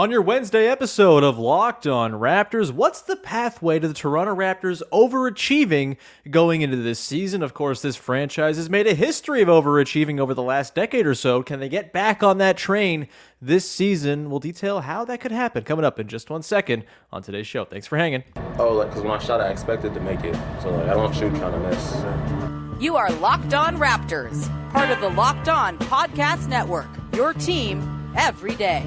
On your Wednesday episode of Locked On Raptors, what's the pathway to the Toronto Raptors overachieving going into this season? Of course, this franchise has made a history of overachieving over the last decade or so. Can they get back on that train this season? We'll detail how that could happen coming up in just one second on today's show. Thanks for hanging. Oh, like, because when I shot, I expected to make it. So, like, I don't shoot trying to miss. You are Locked On Raptors, part of the Locked On Podcast Network, your team every day.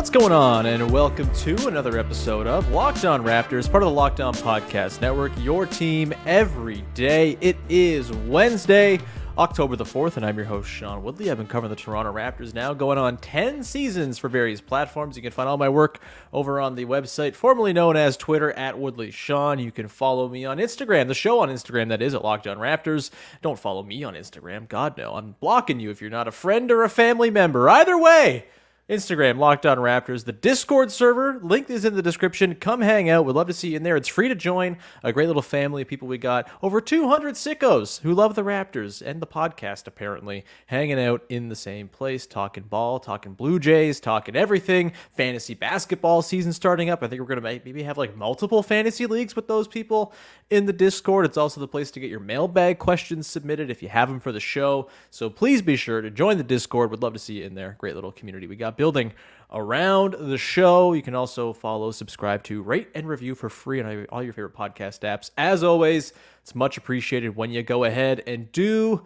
What's going on? And welcome to another episode of Locked On Raptors, part of the Locked On Podcast Network, your team every day. It is Wednesday, October the 4th, and I'm your host, Sean Woodley. I've been covering the Toronto Raptors now, going on 10 seasons for various platforms. You can find all my work over on the website, formerly known as Twitter, at Woodley Sean. You can follow me on Instagram, the show on Instagram, that is at Locked On Raptors. Don't follow me on Instagram. God, no. I'm blocking you if you're not a friend or a family member. Either way, Instagram, Locked On Raptors, the Discord server, link is in the description. Come hang out. We'd love to see you in there. It's free to join. A great little family of people we got. Over 200 sickos who love the Raptors and the podcast, apparently, hanging out in the same place, talking ball, talking Blue Jays, talking everything. Fantasy basketball season starting up. I think we're going to maybe have like multiple fantasy leagues with those people in the Discord. It's also the place to get your mailbag questions submitted if you have them for the show. So please be sure to join the Discord. We'd love to see you in there. Great little community we got building around the show. You can also follow, subscribe to, rate, and review for free on all your favorite podcast apps. As always, it's much appreciated when you go ahead and do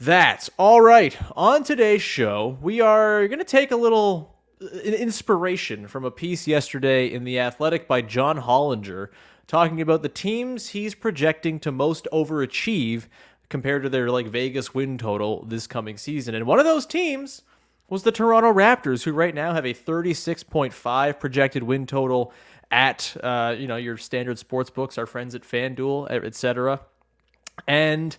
that. All right, on today's show, we are going to take a little uh, inspiration from a piece yesterday in The Athletic by John Hollinger talking about the teams he's projecting to most overachieve compared to their like Vegas win total this coming season. And one of those teams was the Toronto Raptors, who right now have a 36.5 projected win total at uh, you know your standard sports books, our friends at FanDuel, etc. And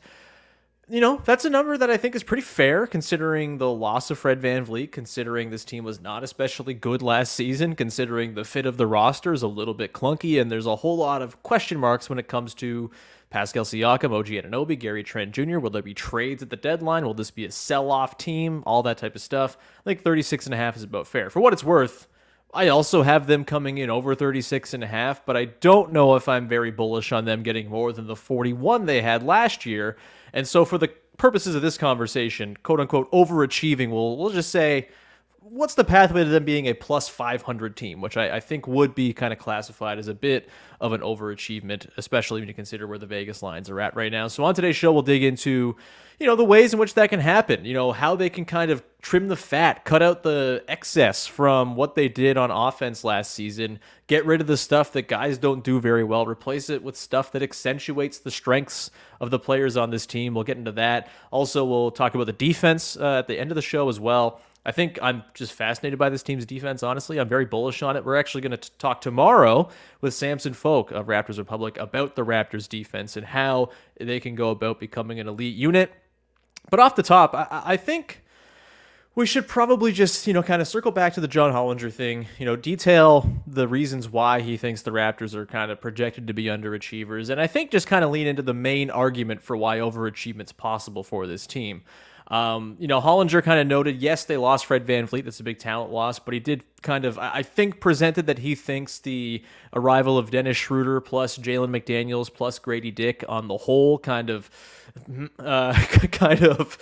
you know that's a number that I think is pretty fair considering the loss of Fred Van VanVleet, considering this team was not especially good last season, considering the fit of the roster is a little bit clunky, and there's a whole lot of question marks when it comes to Pascal Siakam, OG Anunoby, Gary Trent Jr. Will there be trades at the deadline? Will this be a sell-off team? All that type of stuff. I think 36 and a half is about fair. For what it's worth, I also have them coming in over 36 and a half, but I don't know if I'm very bullish on them getting more than the 41 they had last year. And so for the purposes of this conversation, quote unquote overachieving, we'll we'll just say what's the pathway to them being a plus 500 team, which I, I, think would be kind of classified as a bit of an overachievement, especially when you consider where the Vegas lines are at right now. So on today's show, we'll dig into, you know, the ways in which that can happen, you know, how they can kind of trim the fat, cut out the excess from what they did on offense last season, get rid of the stuff that guys don't do very well, replace it with stuff that accentuates the strengths of the players on this team. We'll get into that. Also, we'll talk about the defense uh, at the end of the show as well. I think I'm just fascinated by this team's defense, honestly. I'm very bullish on it. We're actually going to talk tomorrow with Samson Folk of Raptors Republic about the Raptors defense and how they can go about becoming an elite unit. But off the top, I, I think we should probably just, you know, kind of circle back to the John Hollinger thing, you know, detail the reasons why he thinks the Raptors are kind of projected to be underachievers. And I think just kind of lean into the main argument for why overachievement's possible for this team. Um, you know, Hollinger kind of noted, yes, they lost Fred Van VanVleet. That's a big talent loss, but he did kind of, I think, presented that he thinks the arrival of Dennis Schroeder plus Jalen McDaniels plus Grady Dick on the whole kind of, uh, kind of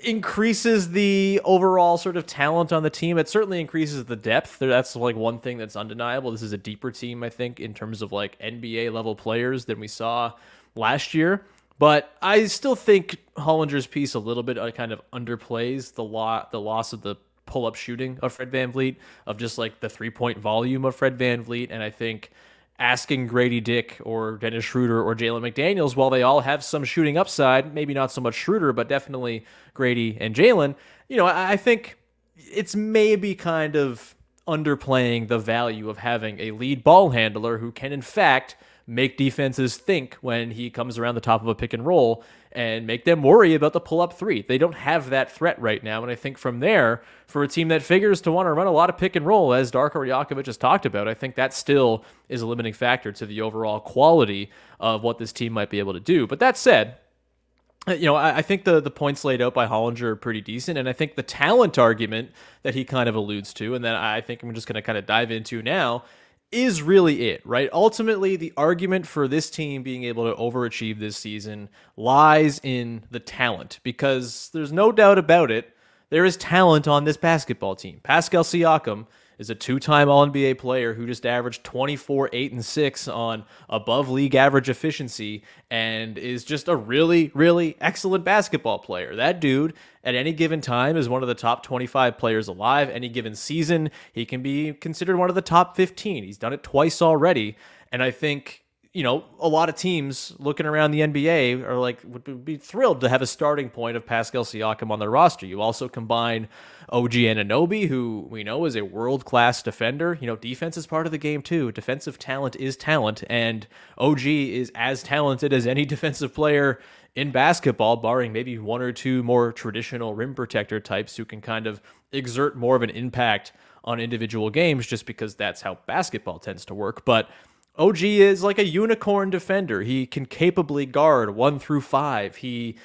increases the overall sort of talent on the team. It certainly increases the depth. That's like one thing that's undeniable. This is a deeper team, I think, in terms of like NBA level players than we saw last year. But I still think Hollinger's piece a little bit uh, kind of underplays the lot the loss of the pull up shooting of Fred VanVleet, of just like the three point volume of Fred VanVleet. And I think asking Grady Dick or Dennis Schroeder or Jalen McDaniels, while they all have some shooting upside, maybe not so much Schroeder, but definitely Grady and Jalen, you know, I think it's maybe kind of underplaying the value of having a lead ball handler who can, in fact, make defenses think when he comes around the top of a pick and roll and make them worry about the pull up three. They don't have that threat right now. And I think from there, for a team that figures to want to run a lot of pick and roll, as Darko Rajakovic has talked about, I think that still is a limiting factor to the overall quality of what this team might be able to do. But that said, uh, you know, I, I, think the the points laid out by Hollinger are pretty decent, and I think the talent argument that he kind of alludes to, and that I think I'm just going to kind of dive into now, is really it, right? Ultimately, the argument for this team being able to overachieve this season lies in the talent, because there's no doubt about it. There is talent on this basketball team. Pascal Siakam is a two-time All-NBA player who just averaged 24, 8 and 6 on above league average efficiency and is just a really really excellent basketball player. That dude at any given time is one of the top 25 players alive. Any given season, he can be considered one of the top 15. He's done it twice already, and I think you know, a lot of teams looking around the NBA are like would be thrilled to have a starting point of Pascal Siakam on their roster. You also combine OG Anunoby, who we know is a world class defender. You know, defense is part of the game too. Defensive talent is talent, and OG is as talented as any defensive player in basketball, barring maybe one or two more traditional rim protector types who can kind of exert more of an impact on individual games just because that's how basketball tends to work. But OG is like a unicorn defender. He can capably guard one through five. He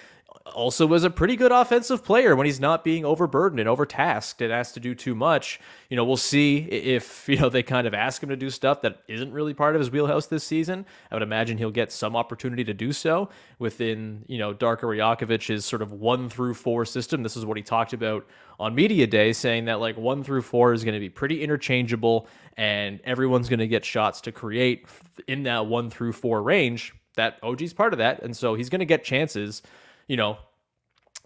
also was a pretty good offensive player when he's not being overburdened and overtasked and asked to do too much. You know, we'll see if, you know, they kind of ask him to do stuff that isn't really part of his wheelhouse this season. I would imagine he'll get some opportunity to do so within, you know, Darko Rajakovic's sort of one through four system. This is what he talked about on Media Day, saying that like one through four is going to be pretty interchangeable and everyone's going to get shots to create in that one through four range. That OG's part of that. And so he's going to get chances you know,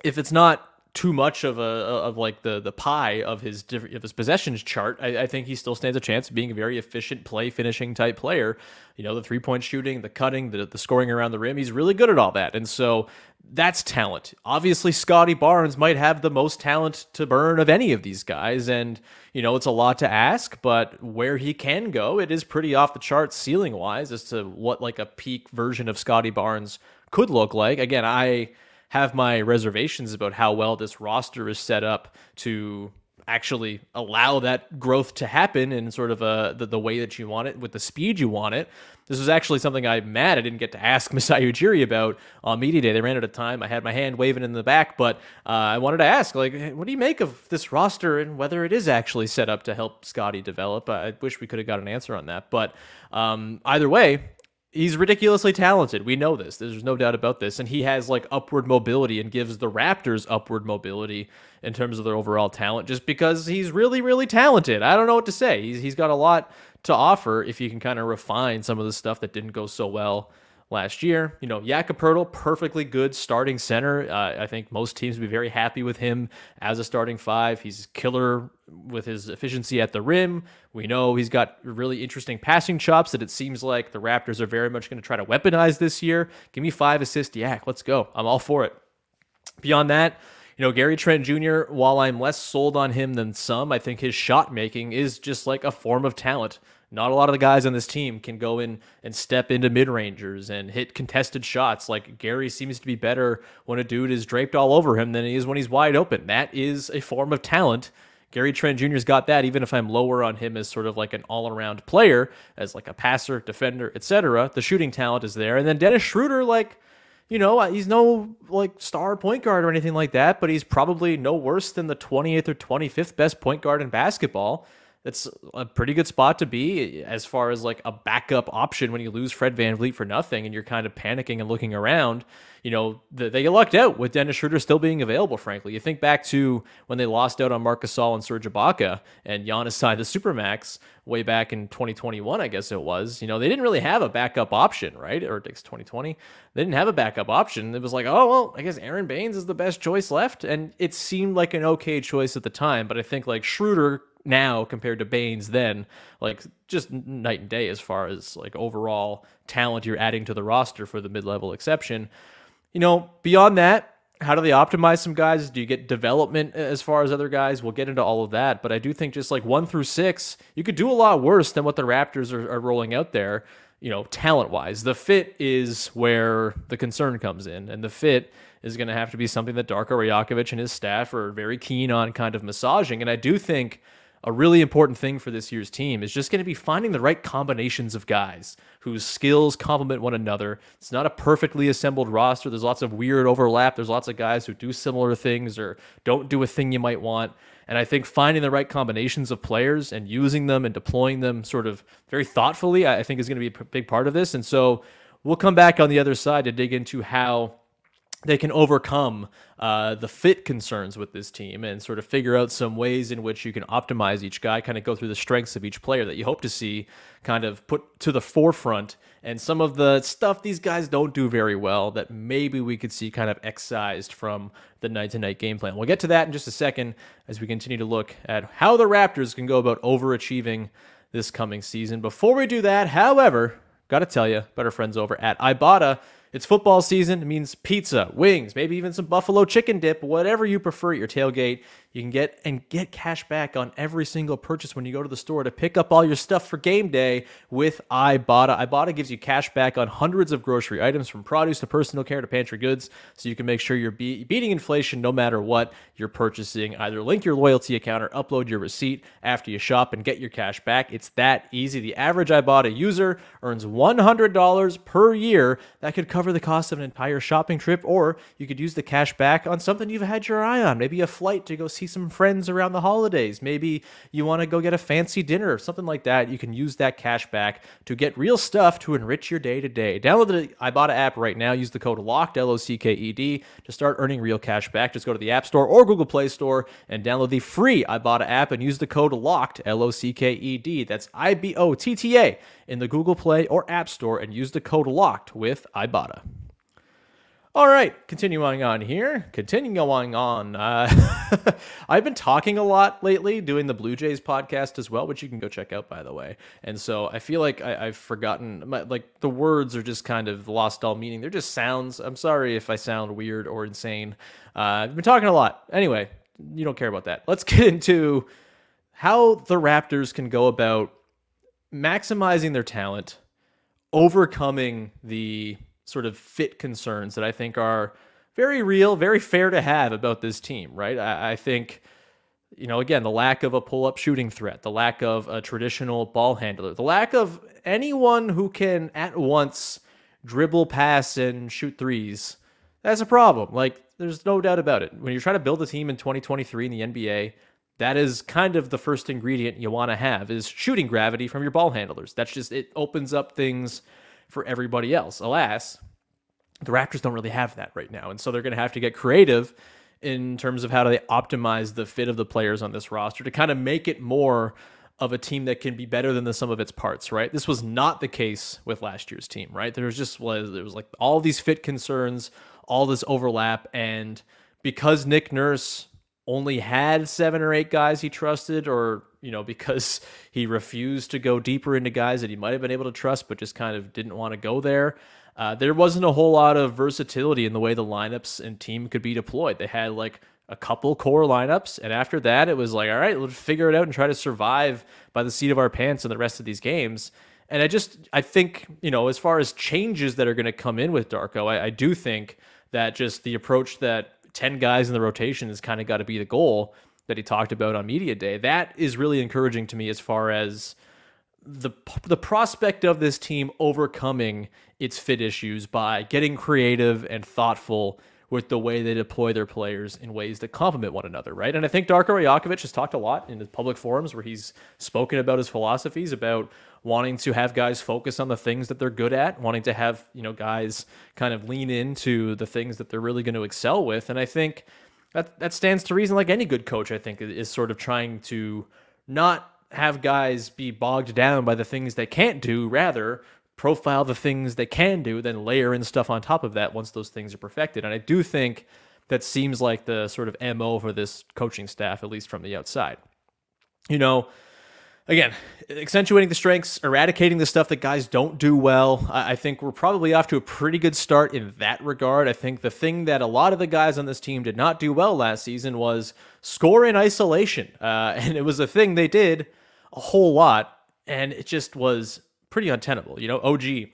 if it's not too much of a of like the the pie of his of his possessions chart, I, I, think he still stands a chance of being a very efficient play finishing type player. You know, the three point shooting, the cutting, the the scoring around the rim. He's really good at all that, and so that's talent. Obviously, Scottie Barnes might have the most talent to burn of any of these guys, and you know it's a lot to ask, but where he can go, it is pretty off the charts ceiling wise as to what like a peak version of Scottie Barnes could look like. Again, I have my reservations about how well this roster is set up to actually allow that growth to happen in sort of a the, the way that you want it with the speed you want it. This was actually something I'm mad I didn't get to ask Masai Ujiri about on media day. They ran out of time. I had my hand waving in the back, but uh, I wanted to ask, like, what do you make of this roster and whether it is actually set up to help Scottie develop? I wish we could have got an answer on that, but um, either way, he's ridiculously talented. We know this. There's no doubt about this. And he has like upward mobility and gives the Raptors upward mobility in terms of their overall talent just because he's really, really talented. I don't know what to say. He's, he's got a lot to offer if you can kind of refine some of the stuff that didn't go so well last year. You know, Jakob perfectly good starting center. Uh, I think most teams would be very happy with him as a starting five. He's killer with his efficiency at the rim. We know he's got really interesting passing chops that it seems like the Raptors are very much going to try to weaponize this year. Give me five assists, Yak. Let's go. I'm all for it. Beyond that, you know, Gary Trent Jr., while I'm less sold on him than some, I think his shot making is just like a form of talent. Not a lot of the guys on this team can go in and step into mid rangers and hit contested shots. Like Gary seems to be better when a dude is draped all over him than he is when he's wide open. That is a form of talent. Gary Trent Jr.'s got that, even if I'm lower on him as sort of like an all around player, as like a passer, defender, etc. The shooting talent is there. And then Dennis Schroeder, like, you know, uh, he's no like star point guard or anything like that, but he's probably no worse than the 28th or 25th best point guard in basketball that's a pretty good spot to be as far as like a backup option when you lose Fred VanVleet for nothing and you're kind of panicking and looking around. You know, the, they lucked out with Dennis Schroeder still being available, frankly. You think back to when they lost out on Marcus Gasol and Serge Ibaka and Giannis signed the Supermax way back in 2021, I guess it was. You know, they didn't really have a backup option, right? Or it's 2020. They didn't have a backup option. It was like, oh, well, I guess Aron Baynes is the best choice left. And it seemed like an okay choice at the time. But I think like Schroeder now compared to Baynes then, like just night and day as far as like overall talent you're adding to the roster for the mid-level exception. You know, beyond that, how do they optimize some guys? Do you get development as far as other guys? We'll get into all of that, but I do think just like one through six, you could do a lot worse than what the Raptors are, are rolling out there you know, talent wise. The fit is where the concern comes in, and the fit is going to have to be something that Darko Rajakovic and his staff are very keen on kind of massaging. And I do think a really important thing for this year's team is just going to be finding the right combinations of guys whose skills complement one another. It's not a perfectly assembled roster. There's lots of weird overlap. There's lots of guys who do similar things or don't do a thing you might want. And I think finding the right combinations of players and using them and deploying them sort of very thoughtfully, I think is going to be a big part of this. And so we'll come back on the other side to dig into how they can overcome uh, the fit concerns with this team and sort of figure out some ways in which you can optimize each guy, kind of go through the strengths of each player that you hope to see kind of put to the forefront and some of the stuff these guys don't do very well that maybe we could see kind of excised from the night to night game plan. We'll get to that in just a second as we continue to look at how the Raptors can go about overachieving this coming season. Before we do that, however, got to tell you our friends over at Ibotta. It's football season. It means pizza, wings, maybe even some buffalo chicken dip, whatever you prefer at your tailgate. You can get and get cash back on every single purchase when you go to the store to pick up all your stuff for game day with Ibotta. Ibotta gives you cash back on hundreds of grocery items from produce to personal care to pantry goods, so you can make sure you're be- beating inflation no matter what you're purchasing. Either link your loyalty account or upload your receipt after you shop and get your cash back. It's that easy. The average Ibotta user earns $100 per year. That could cover the cost of an entire shopping trip, or you could use the cash back on something you've had your eye on, maybe a flight to go see some friends around the holidays. Maybe you want to go get a fancy dinner or something like that. You can use that cash back to get real stuff to enrich your day to day. Download the Ibotta app right now. Use the code LOCKED, L O C K E D, to start earning real cash back. Just go to the App Store or Google Play Store and download the free Ibotta app and use the code LOCKED, L O C K E D. That's I B O T T A in the Google Play or App Store and use the code LOCKED with Ibotta. All right, continuing on here, continuing on. Uh, I've been talking a lot lately, doing the Blue Jays podcast as well, which you can go check out, by the way. And so I feel like I, have forgotten, my, like the words are just kind of lost all meaning. They're just sounds. I'm sorry if I sound weird or insane. Uh, I've been talking a lot. Anyway, you don't care about that. Let's get into how the Raptors can go about maximizing their talent, overcoming the sort of fit concerns that I think are very real, very fair to have about this team, right? I, I think, you know, again, the lack of a pull up shooting threat, the lack of a traditional ball handler, the lack of anyone who can at once dribble, pass, and shoot threes. That's a problem. Like, there's no doubt about it. When you're trying to build a team in 2023 in the NBA, that is kind of the first ingredient you want to have is shooting gravity from your ball handlers. That's just it opens up things for everybody else. Alas, the Raptors don't really have that right now. And so they're going to have to get creative in terms of how do they optimize the fit of the players on this roster to kind of make it more of a team that can be better than the sum of its parts, right? This was not the case with last year's team, right? There was just was there was like all these fit concerns, all this overlap and because Nick Nurse only had seven or eight guys he trusted, or you know, because he refused to go deeper into guys that he might have been able to trust, but just kind of didn't want to go there. Uh, there wasn't a whole lot of versatility in the way the lineups and team could be deployed. They had like a couple core lineups, and after that, it was like, all right, let's figure it out and try to survive by the seat of our pants in the rest of these games. And I just, I think, you know, as far as changes that are going to come in with Darko, I, I do think that just the approach that 10 guys in the rotation has kind of got to be the goal that he talked about on media day. That is really encouraging to me as far as the the prospect of this team overcoming its fit issues by getting creative and thoughtful with the way they deploy their players in ways that complement one another, right? And I think Darko Rajakovic has talked a lot in the public forums where he's spoken about his philosophies about wanting to have guys focus on the things that they're good at, wanting to have, you know, guys kind of lean into the things that they're really going to excel with. And I think that that stands to reason like any good coach, I think, is sort of trying to not have guys be bogged down by the things they can't do, rather profile the things they can do, then layer in stuff on top of that once those things are perfected. And I do think that seems like the sort of MO for this coaching staff, at least from the outside. You know, again, accentuating the strengths, eradicating the stuff that guys don't do well. I think we're probably off to a pretty good start in that regard. I think the thing that a lot of the guys on this team did not do well last season was score in isolation. Uh, and it was a thing they did a whole lot, and it just was pretty untenable. You know, OG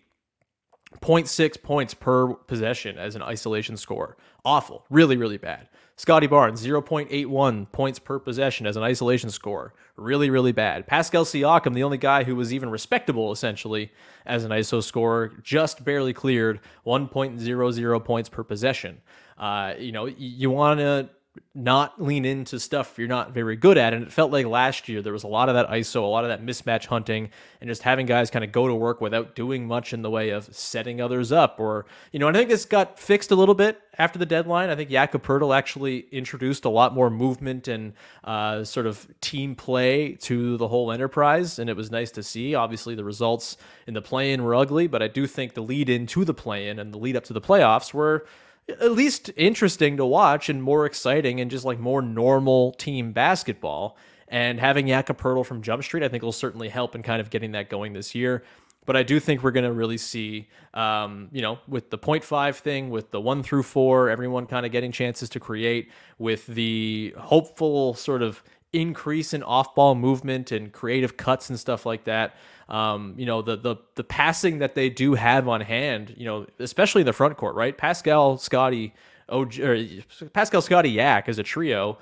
0.6 points per possession as an isolation score. Awful. Really, really bad. Scottie Barnes, 0.81 points per possession as an isolation score. Really, really bad. Pascal Siakam, the only guy who was even respectable essentially as an ISO scorer, just barely cleared 1.00 points per possession. Uh, you know, you want to not lean into stuff you're not very good at. And it felt like last year there was a lot of that ISO, a lot of that mismatch hunting, and just having guys kind of go to work without doing much in the way of setting others up. Or, you know, I think this got fixed a little bit after the deadline. I think Jakob Poeltl actually introduced a lot more movement and uh, sort of team play to the whole enterprise. And it was nice to see. Obviously, the results in the play in were ugly, but I do think the lead in to the play in and the lead up to the playoffs were at least interesting to watch and more exciting and just like more normal team basketball. And having Jakob from Jump Street, I think will certainly help in kind of getting that going this year. But I do think we're going to really see, um, you know, with the 0.5 thing, with the one through four, everyone kind of getting chances to create, with the hopeful sort of increase in off ball movement and creative cuts and stuff like that. Um, you know, the the the passing that they do have on hand, you know, especially in the front court, right? Pascal, Scottie, OG, or Pascal, Scottie Yak as a trio.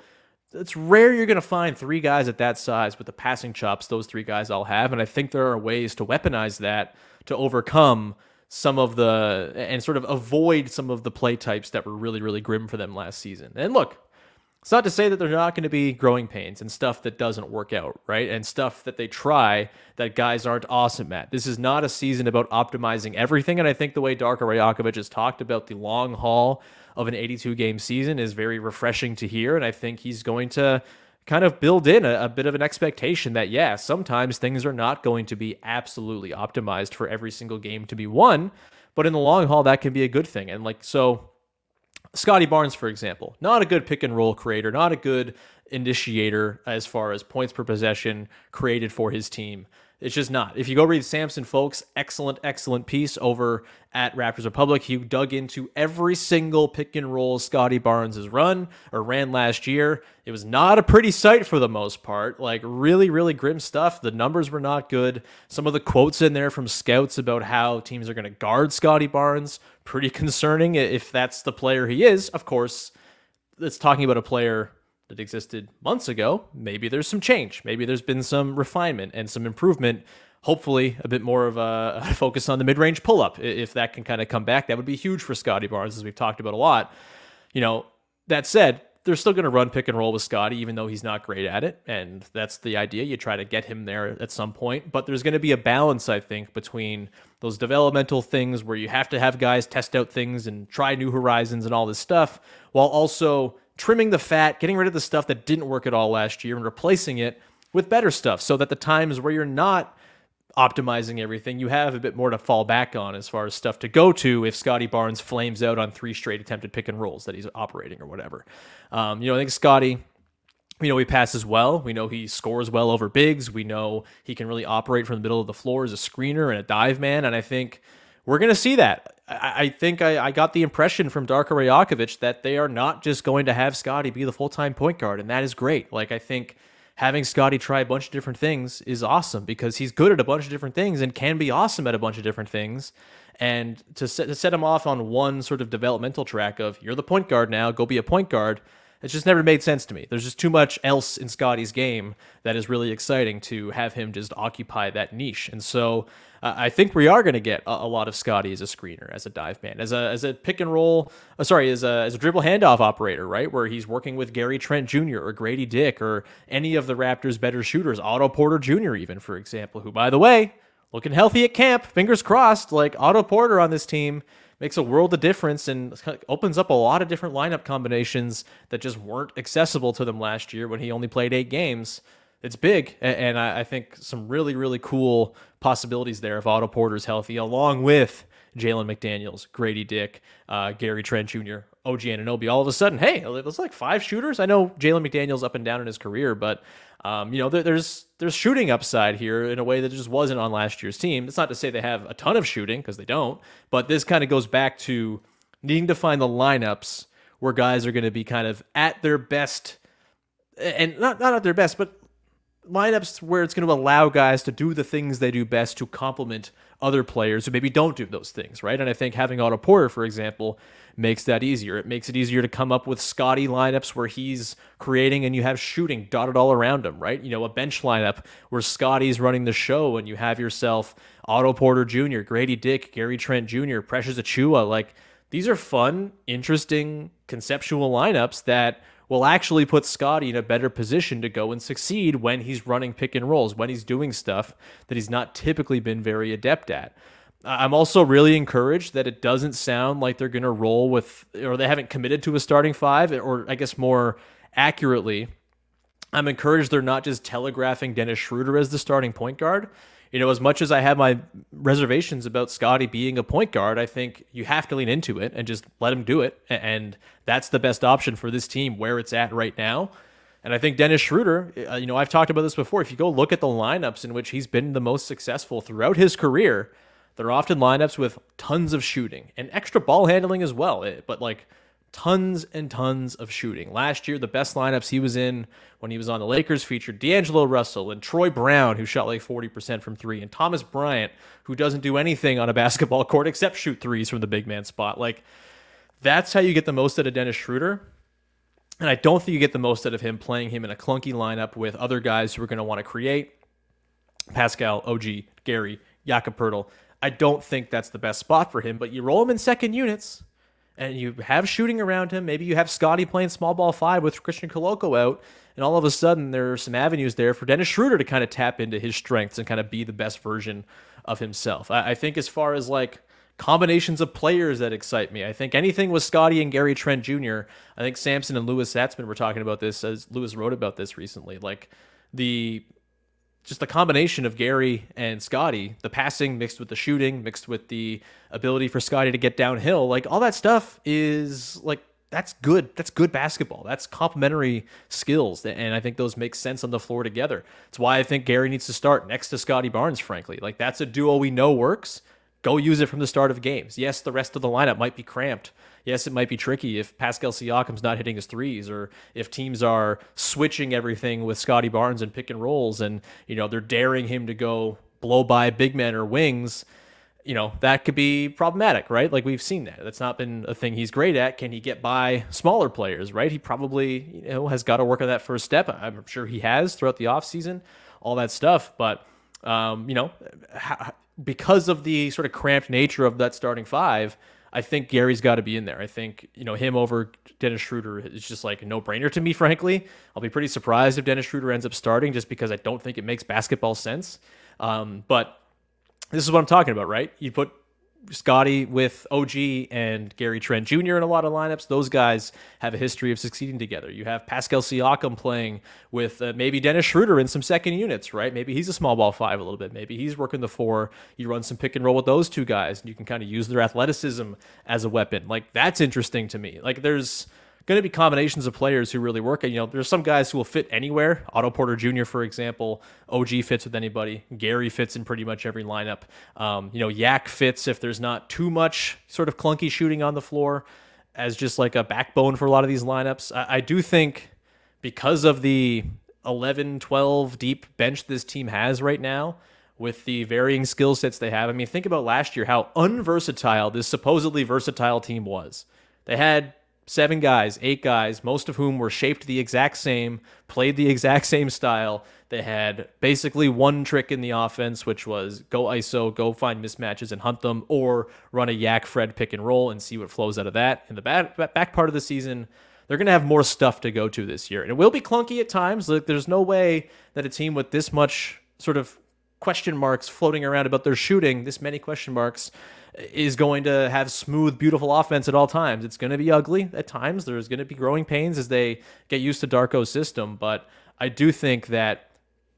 It's rare you're going to find three guys at that size with the passing chops those three guys all have, and I think there are ways to weaponize that to overcome some of the and sort of avoid some of the play types that were really really grim for them last season. And look, it's not to say that there's not going to be growing pains and stuff that doesn't work out, right? And stuff that they try that guys aren't awesome at. This is not a season about optimizing everything. And I think the way Darko Rajakovic has talked about the long haul of an 82 game season is very refreshing to hear. And I think he's going to kind of build in a, a, bit of an expectation that, yeah, sometimes things are not going to be absolutely optimized for every single game to be won. But in the long haul, that can be a good thing. And like, so Scottie Barnes, for example, not a good pick and roll creator, not a good initiator as far as points per possession created for his team. It's just not. If you go read Samson Folks' excellent, excellent piece over at Raptors Republic, he dug into every single pick and roll Scottie Barnes has run or ran last year. It was not a pretty sight for the most part. Like really, really grim stuff. The numbers were not good. Some of the quotes in there from scouts about how teams are going to guard Scottie Barnes, pretty concerning if that's the player he is. Of course, it's talking about a player that existed months ago, maybe there's some change. Maybe there's been some refinement and some improvement. Hopefully, a bit more of a, focus on the mid range pull up. If that can kind of come back, that would be huge for Scottie Barnes, as we've talked about a lot. You know, that said, they're still going to run pick and roll with Scottie, even though he's not great at it. And that's the idea. You try to get him there at some point. But there's going to be a balance, I think, between those developmental things where you have to have guys test out things and try new horizons and all this stuff, while also trimming the fat, getting rid of the stuff that didn't work at all last year and replacing it with better stuff so that the times where you're not optimizing everything, you have a bit more to fall back on as far as stuff to go to if Scottie Barnes flames out on three straight attempted pick and rolls that he's operating or whatever. Um, you know, I think Scottie, we know he passes well. We know he scores well over bigs. We know he can really operate from the middle of the floor as a screener and a dive man. And I think we're going to see that. I, I think I, I, got the impression from Darko Rajakovic that they are not just going to have Scottie be the full time point guard, and that is great. Like I think having Scottie try a bunch of different things is awesome because he's good at a bunch of different things and can be awesome at a bunch of different things. And to set, to set him off on one sort of developmental track of you're the point guard now, go be a point guard it's just never made sense to me. There's just too much else in Scottie's game that is really exciting to have him just occupy that niche. And so uh, I think we are going to get a, a, lot of Scottie as a screener, as a dive man, as a as a pick and roll. Uh, sorry, as a as a dribble handoff operator, right, where he's working with Gary Trent Jr. or Grady Dick or any of the Raptors' better shooters, Otto Porter Jr. even for example, who by the way looking healthy at camp. Fingers crossed. Like Otto Porter on this team makes a world of difference and opens up a lot of different lineup combinations that just weren't accessible to them last year when he only played eight games. It's big, and I think some really, really cool possibilities there if Otto Porter's healthy, along with Jalen McDaniels, Grady Dick, uh, Gary Trent Jr., OG Anunoby. All of a sudden, hey, it was like five shooters. I know Jalen McDaniels up and down in his career, but um, you know, there, there's there's shooting upside here in a way that just wasn't on last year's team. It's not to say they have a ton of shooting because they don't, but this kind of goes back to needing to find the lineups where guys are going to be kind of at their best, and not not at their best, but lineups where it's going to allow guys to do the things they do best to complement other players who maybe don't do those things, right? And I think having Otto Porter, for example, makes that easier. It makes it easier to come up with Scottie lineups where he's creating and you have shooting dotted all around him, right? You know, a bench lineup where Scottie's running the show and you have yourself Otto Porter Jr., Grady Dick, Gary Trent Jr., Precious Achiuwa. Like, these are fun, interesting, conceptual lineups that will actually put Scottie in a better position to go and succeed when he's running pick and rolls, when he's doing stuff that he's not typically been very adept at. I'm also really encouraged that it doesn't sound like they're going to roll with, or they haven't committed to a starting five, or I guess more accurately, I'm encouraged they're not just telegraphing Dennis Schroeder as the starting point guard you know, as much as I have my reservations about Scottie being a point guard, I think you have to lean into it and just let him do it. And that's the best option for this team where it's at right now. And I think Dennis Schroeder, uh, you know, I've talked about this before. If you go look at the lineups in which he's been the most successful throughout his career, they're often lineups with tons of shooting and extra ball handling as well. But like tons and tons of shooting. Last year, the best lineups he was in when he was on the Lakers featured D'Angelo Russell and Troy Brown, who shot like 40% from three, and Thomas Bryant, who doesn't do anything on a basketball court except shoot threes from the big man spot. Like, that's how you get the most out of Dennis Schroeder. And I don't think you get the most out of him playing him in a clunky lineup with other guys who are going to want to create. Pascal, OG, Gary, Jakob Poeltl. I don't think that's the best spot for him, but you roll him in second units and you have shooting around him. Maybe you have Scottie playing small ball five with Christian Koloko out, and all of a sudden there are some avenues there for Dennis Schroeder to kind of tap into his strengths and kind of be the best version of himself. I, I think as far as like combinations of players that excite me, I think anything with Scottie and Gary Trent Jr. I think Samson and Louis Zatzman were talking about this as Louis wrote about this recently. Like the just the combination of Gary and Scottie, the passing mixed with the shooting, mixed with the ability for Scottie to get downhill, like all that stuff is like that's good. That's good basketball. That's complementary skills, and I think those make sense on the floor together. It's why I think Gary needs to start next to Scottie Barnes. Frankly, like that's a duo we know works. Go use it from the start of games. Yes, the rest of the lineup might be cramped, yes, it might be tricky if Pascal Siakam's not hitting his threes or if teams are switching everything with Scottie Barnes and pick and rolls and, you know, they're daring him to go blow by big men or wings. You know, that could be problematic, right? Like we've seen that. That's not been a thing he's great at. Can he get by smaller players, right? He probably, you know, has got to work on that first step. I'm sure he has throughout the offseason, all that stuff. But, um, you know, because of the sort of cramped nature of that starting five, I think Gary's got to be in there. I think, you know, him over Dennis Schroeder is just like a no brainer to me, frankly. I'll be pretty surprised if Dennis Schroeder ends up starting just because I don't think it makes basketball sense. Um, but this is what I'm talking about, right? You put Scottie with OG and Gary Trent Jr. in a lot of lineups. Those guys have a history of succeeding together. You have Pascal Siakam playing with uh, maybe Dennis Schroeder in some second units, right? Maybe he's a small ball five a little bit. Maybe he's working the four. You run some pick and roll with those two guys, and you can kind of use their athleticism as a weapon. Like that's interesting to me. Like there's going to be combinations of players who really work. And, You know, there's some guys who will fit anywhere. Otto Porter Jr., for example, OG fits with anybody. Gary fits in pretty much every lineup. Um, you know, Yak fits if there's not too much sort of clunky shooting on the floor as just like a backbone for a lot of these lineups. I, I do think because of the 11, 12 deep bench this team has right now, with the varying skill sets they have. I mean, think about last year how unversatile this supposedly versatile team was. They had seven guys, eight guys, most of whom were shaped the exact same, played the exact same style. They had basically one trick in the offense, which was go ISO, go find mismatches and hunt them, or run a Yak Fred pick and roll and see what flows out of that. In the back, back part of the season, they're going to have more stuff to go to this year. And it will be clunky at times. Like, there's no way that a team with this much sort of question marks floating around about their shooting, this many question marks, is going to have smooth, beautiful offense at all times. It's going to be ugly at times. There's going to be growing pains as they get used to Darko's system. But I do think that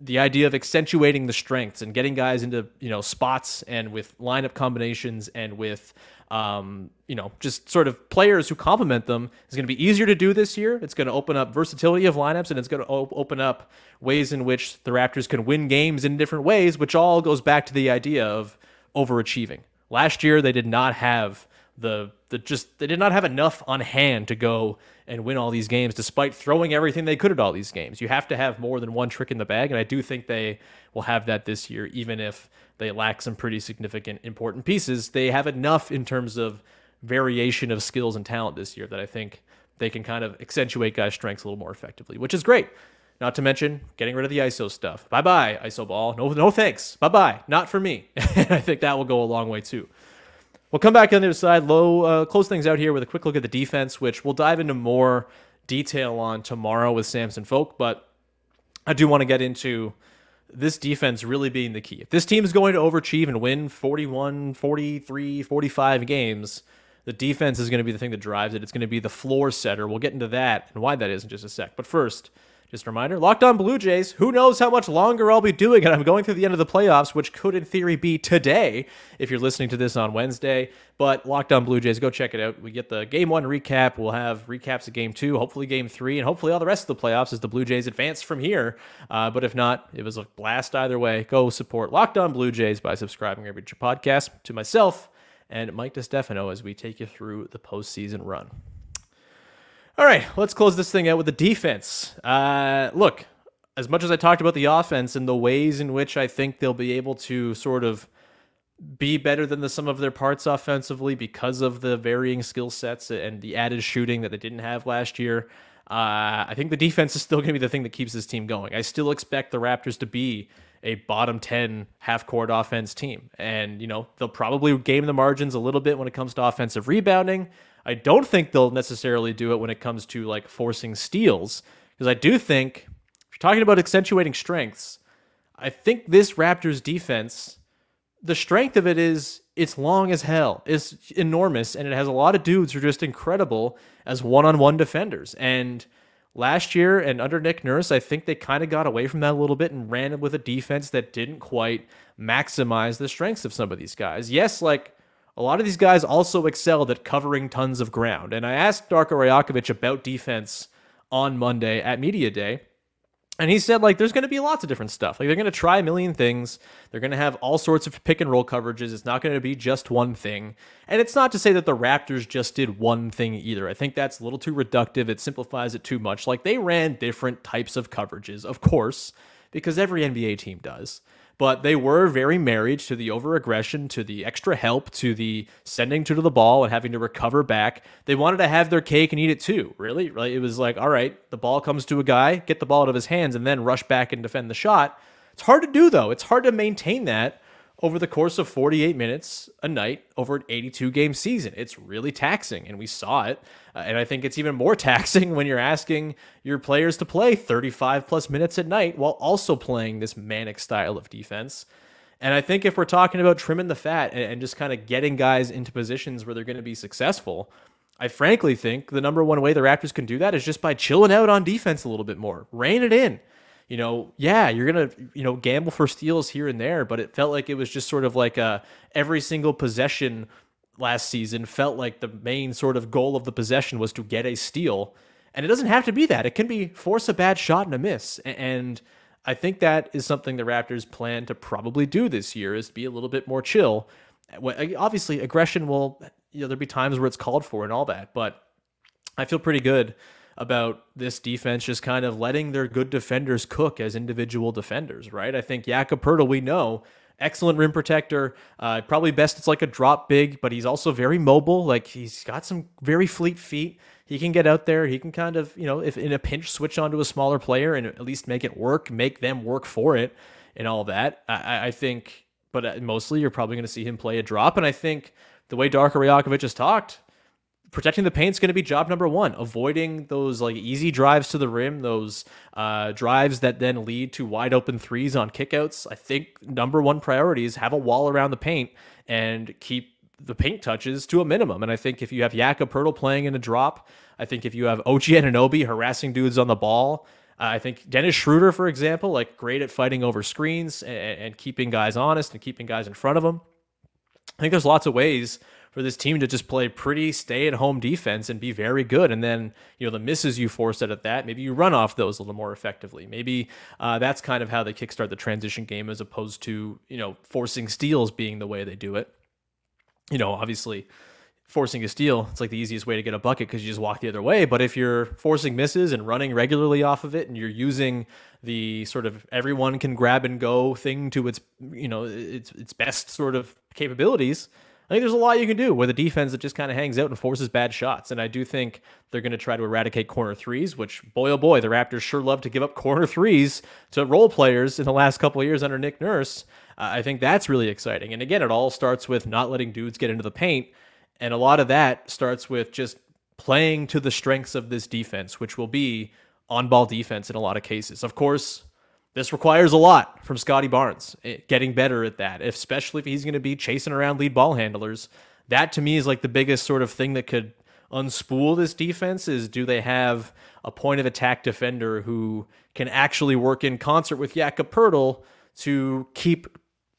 the idea of accentuating the strengths and getting guys into you know spots and with lineup combinations and with um, you know just sort of players who complement them is going to be easier to do this year. It's going to open up versatility of lineups and it's going to op- open up ways in which the Raptors can win games in different ways, which all goes back to the idea of overachieving. Last year they did not have the the just they did not have enough on hand to go and win all these games despite throwing everything they could at all these games. You have to have more than one trick in the bag and I do think they will have that this year even if they lack some pretty significant important pieces. They have enough in terms of variation of skills and talent this year that I think they can kind of accentuate guys' strengths a little more effectively, which is great. Not to mention getting rid of the ISO stuff. Bye bye, ISO ball. No, no thanks. Bye bye. Not for me. I think that will go a long way too. We'll come back on the other side. Low, uh, close things out here with a quick look at the defense, which we'll dive into more detail on tomorrow with Samson Folk. But I do want to get into this defense really being the key. If this team is going to overachieve and win 41, 43, 45 games, the defense is going to be the thing that drives it. It's going to be the floor setter. We'll get into that and why that is in just a sec. But first, just a reminder, Locked On Blue Jays, who knows how much longer I'll be doing it. I'm going through the end of the playoffs, which could in theory be today if you're listening to this on Wednesday. But Locked On Blue Jays, go check it out. We get the game one recap. We'll have recaps of game two, hopefully game three, and hopefully all the rest of the playoffs as the Blue Jays advance from here. Uh, but if not, it was a blast either way. Go support Locked On Blue Jays by subscribing every podcast to myself and Mike DeStefano as we take you through the postseason run. All right, let's close this thing out with the defense. Uh, look, as much as I talked about the offense and the ways in which I think they'll be able to sort of be better than the sum of their parts offensively because of the varying skill sets and the added shooting that they didn't have last year. Uh, I think the defense is still going to be the thing that keeps this team going. I still expect the Raptors to be a bottom 10 half court offense team. And, you know, they'll probably game the margins a little bit when it comes to offensive rebounding. I don't think they'll necessarily do it when it comes to like forcing steals because I do think if you're talking about accentuating strengths, I think this Raptors defense, the strength of it is it's long as hell. It's enormous and it has a lot of dudes who are just incredible as one-on-one defenders. And last year and under Nick Nurse, I think they kind of got away from that a little bit and ran with a defense that didn't quite maximize the strengths of some of these guys. Yes, like a lot of these guys also excelled at covering tons of ground. And I asked Darko Rajakovic about defense on Monday at Media Day. And he said, like, there's going to be lots of different stuff. Like, they're going to try a million things. They're going to have all sorts of pick and roll coverages. It's not going to be just one thing. And it's not to say that the Raptors just did one thing either. I think that's a little too reductive. It simplifies it too much. Like, they ran different types of coverages, of course, because every NBA team does but they were very married to the over aggression, to the extra help, to the sending to the ball and having to recover back. They wanted to have their cake and eat it too, really. It was like, all right, the ball comes to a guy, get the ball out of his hands, and then rush back and defend the shot. It's hard to do, though. It's hard to maintain that over the course of 48 minutes a night over an 82 game season. It's really taxing, and we saw it. Uh, and I think it's even more taxing when you're asking your players to play 35 plus minutes at night while also playing this manic style of defense. And I think if we're talking about trimming the fat and, and just kind of getting guys into positions where they're going to be successful, I frankly think the number one way the Raptors can do that is just by chilling out on defense a little bit more, rein it in you know, yeah, you're gonna, you know, gamble for steals here and there, but it felt like it was just sort of like a every single possession last season felt like the main sort of goal of the possession was to get a steal. And it doesn't have to be that. It can be force a bad shot and a miss. And I think that is something the Raptors plan to probably do this year is be a little bit more chill. Obviously, aggression will, you know, there'll be times where it's called for and all that, but I feel pretty good about this defense just kind of letting their good defenders cook as individual defenders, right? I think Jakob Poeltl, we know, excellent rim protector. Uh, probably best it's like a drop big, but he's also very mobile. Like he's got some very fleet feet. He can get out there. He can kind of, you know, if in a pinch, switch onto a smaller player and at least make it work, make them work for it, and all that. I, I think, but uh, mostly you're probably going to see him play a drop. And I think the way Darko Rajakovic has talked, protecting the paint is going to be job number one. Avoiding those like easy drives to the rim, those uh, drives that then lead to wide open threes on kickouts. I think number one priority is have a wall around the paint and keep the paint touches to a minimum. And I think if you have Jakob Poeltl playing in a drop, I think if you have OG Anunoby harassing dudes on the ball, uh, I think Dennis Schroeder, for example, like great at fighting over screens and, and keeping guys honest and keeping guys in front of them. I think there's lots of ways for this team to just play pretty stay at home defense and be very good. And then, you know, the misses you force out of that, maybe you run off those a little more effectively. Maybe uh, that's kind of how they kickstart the transition game as opposed to, you know, forcing steals being the way they do it. you know, obviously forcing a steal, it's like the easiest way to get a bucket because you just walk the other way. But if you're forcing misses and running regularly off of it, and you're using the sort of everyone can grab and go thing to its you know its its best sort of capabilities, I think there's a lot you can do with a defense that just kind of hangs out and forces bad shots. And I do think they're going to try to eradicate corner threes, which boy oh boy, the Raptors sure love to give up corner threes to role players in the last couple of years under Nick Nurse. Uh, I think that's really exciting. And again, it all starts with not letting dudes get into the paint and a lot of that starts with just playing to the strengths of this defense, which will be on ball defense in a lot of cases. Of course, this requires a lot from Scottie Barnes, eh, getting better at that, especially if he's going to be chasing around lead ball handlers. That to me is like the biggest sort of thing that could unspool this defense is do they have a point of attack defender who can actually work in concert with Jakob Poeltl to keep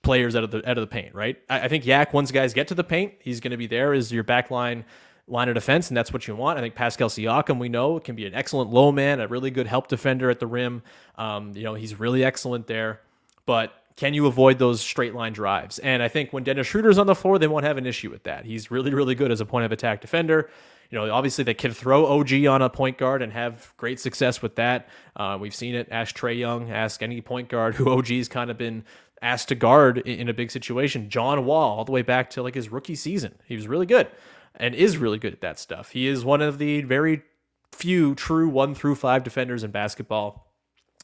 players out of the out of the paint, right? I, I think Yak once guys get to the paint, he's going to be there as your back line line of defense, and that's what you want. I think Pascal Siakam, we know, can be an excellent low man, a really good help defender at the rim. Um, you know, he's really excellent there. But can you avoid those straight line drives? And I think when Dennis Schroeder's on the floor, they won't have an issue with that. He's really, really good as a point of attack defender. You know, obviously they can throw OG on a point guard and have great success with that. Uh, we've seen it. Ask Trae Young, ask any point guard who OG's kind of been asked to guard in a big situation. John Wall, all the way back to like his rookie season, he was really good and is really good at that stuff. He is one of the very few true one through five defenders in basketball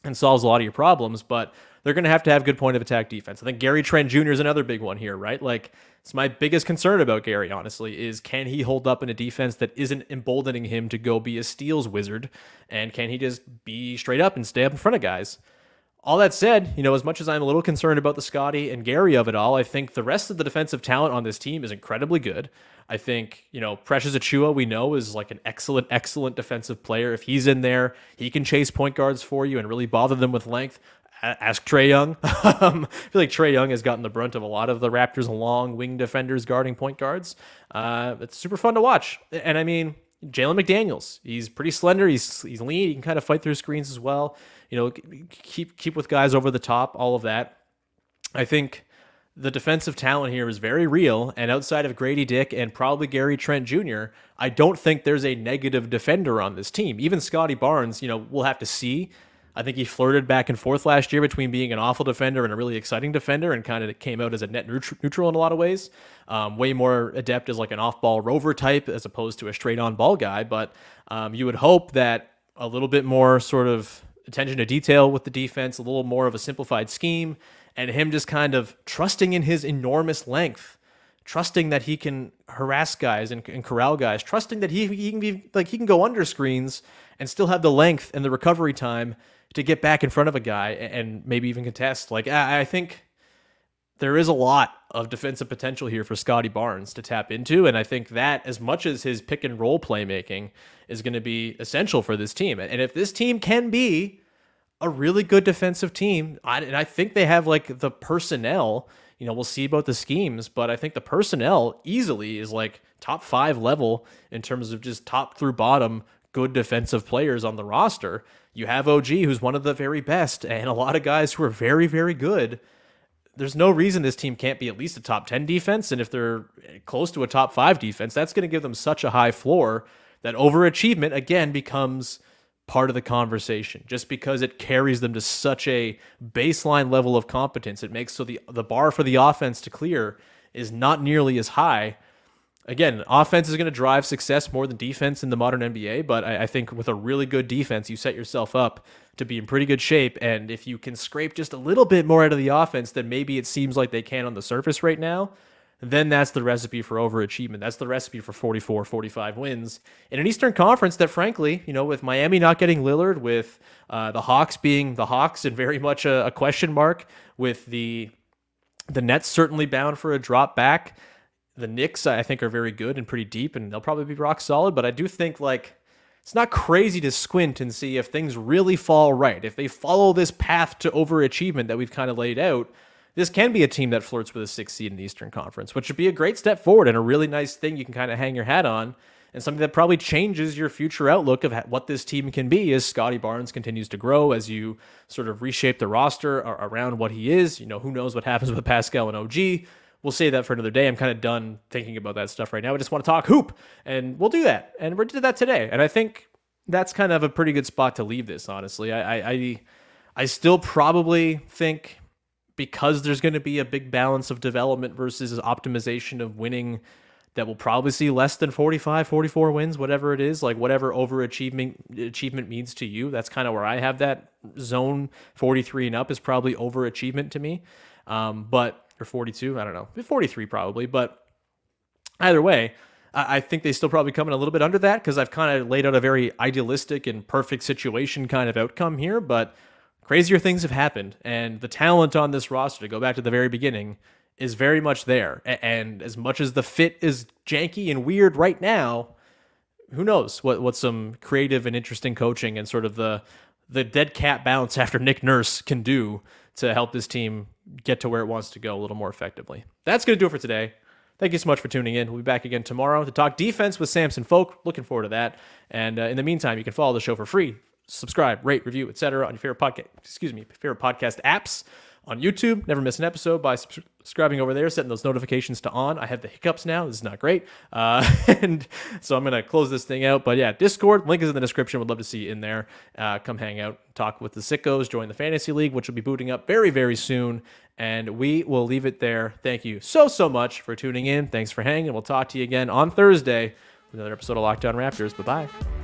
and solves a lot of your problems, but they're going to have to have good point of attack defense. I think Gary Trent Jr. is another big one here, right? Like, it's my biggest concern about Gary, honestly, is can he hold up in a defense that isn't emboldening him to go be a steals wizard? And can he just be straight up and stay up in front of guys? All that said, you know, as much as I'm a little concerned about the Scottie and Gary of it all, I think the rest of the defensive talent on this team is incredibly good. I think, you know, Precious Achiuwa, we know, is like an excellent, excellent defensive player. If he's in there, he can chase point guards for you and really bother them with length. Ask Trae Young. Um, I feel like Trae Young has gotten the brunt of a lot of the Raptors' long wing defenders guarding point guards. Uh, it's super fun to watch. And I mean, Jalen McDaniels, he's pretty slender. He's he's lean. He can kind of fight through screens as well you know, keep keep with guys over the top, all of that. I think the defensive talent here is very real, and outside of Gradey Dick and probably Gary Trent Jr., I don't think there's a negative defender on this team. Even Scottie Barnes, you know, we'll have to see. I think he flirted back and forth last year between being an awful defender and a really exciting defender, and kind of came out as a net neutral in a lot of ways. Um, way more adept as like an off-ball rover type as opposed to a straight-on ball guy. But um, you would hope that a little bit more sort of attention to detail with the defense, a little more of a simplified scheme, and him just kind of trusting in his enormous length, trusting that he can harass guys and, and corral guys, trusting that he, he can be like he can go under screens and still have the length and the recovery time to get back in front of a guy and maybe even contest. Like I, I think there is a lot of defensive potential here for Scottie Barnes to tap into. And I think that, as much as his pick and roll playmaking is going to be essential for this team. And if this team can be a really good defensive team, and I think they have like the personnel, you know, we'll see about the schemes, but I think the personnel easily is like top five level in terms of just top through bottom good defensive players on the roster. You have OG, who's one of the very best, and a lot of guys who are very, very good there's no reason this team can't be at least a top 10 defense. And if they're close to a top five defense, that's going to give them such a high floor that overachievement, again, becomes part of the conversation just because it carries them to such a baseline level of competence. It makes so the, the bar for the offense to clear is not nearly as high again, offense is going to drive success more than defense in the modern NBA. But I, I, think with a really good defense, you set yourself up to be in pretty good shape. And if you can scrape just a little bit more out of the offense than maybe it seems like they can on the surface right now, then that's the recipe for overachievement. That's the recipe for 44, 45 wins in an Eastern Conference that, frankly, you know, with Miami not getting Lillard, with uh, the Hawks being the Hawks and very much a, a question mark, with the the Nets certainly bound for a drop back the Knicks, I think, are very good and pretty deep, and they'll probably be rock solid. But I do think like it's not crazy to squint and see if things really fall right. If they follow this path to overachievement that we've kind of laid out, this can be a team that flirts with a six seed in the Eastern Conference, which would be a great step forward and a really nice thing you can kind of hang your hat on. And something that probably changes your future outlook of what this team can be as Scottie Barnes continues to grow, as you sort of reshape the roster around what he is. You know, who knows what happens with Pascal and OG we'll save that for another day. I'm kind of done thinking about that stuff right now. I just want to talk hoop, and we'll do that. And we're did that today. And I think that's kind of a pretty good spot to leave this. Honestly, I I, I still probably think because there's going to be a big balance of development versus optimization of winning that will probably see less than 45 44 wins whatever it is like whatever overachievement achievement means to you that's kind of where i have that zone. 43 and up is probably overachievement to me um, but or 42 i don't know 43 probably but either way I think they still probably come in a little bit under that because I've kind of laid out a very idealistic and perfect situation kind of outcome here, but crazier things have happened. And the talent on this roster, to go back to the very beginning, is very much there. And as much as the fit is janky and weird right now, who knows what what some creative and interesting coaching and sort of the the dead cat bounce after Nick Nurse can do to help this team get to where it wants to go a little more effectively. That's going to do it for today. Thank you so much for tuning in. We'll be back again tomorrow to talk defense with Samson Folk. Looking forward to that. And uh, in the meantime, you can follow the show for free. Subscribe, rate, review, etc. on your favorite podcast. Excuse me, favorite podcast apps on YouTube. Never miss an episode by subscribing over there, setting those notifications to on. I have the hiccups now. This is not great. Uh, and so I'm going to close this thing out. But yeah, Discord, link is in the description. Would love to see you in there. Uh, come hang out, talk with the sickos, join the Fantasy League, which will be booting up very, very soon. And we will leave it there. Thank you so, so much for tuning in. Thanks for hanging. We'll talk to you again on Thursday with another episode of Lockdown Raptors. Bye bye.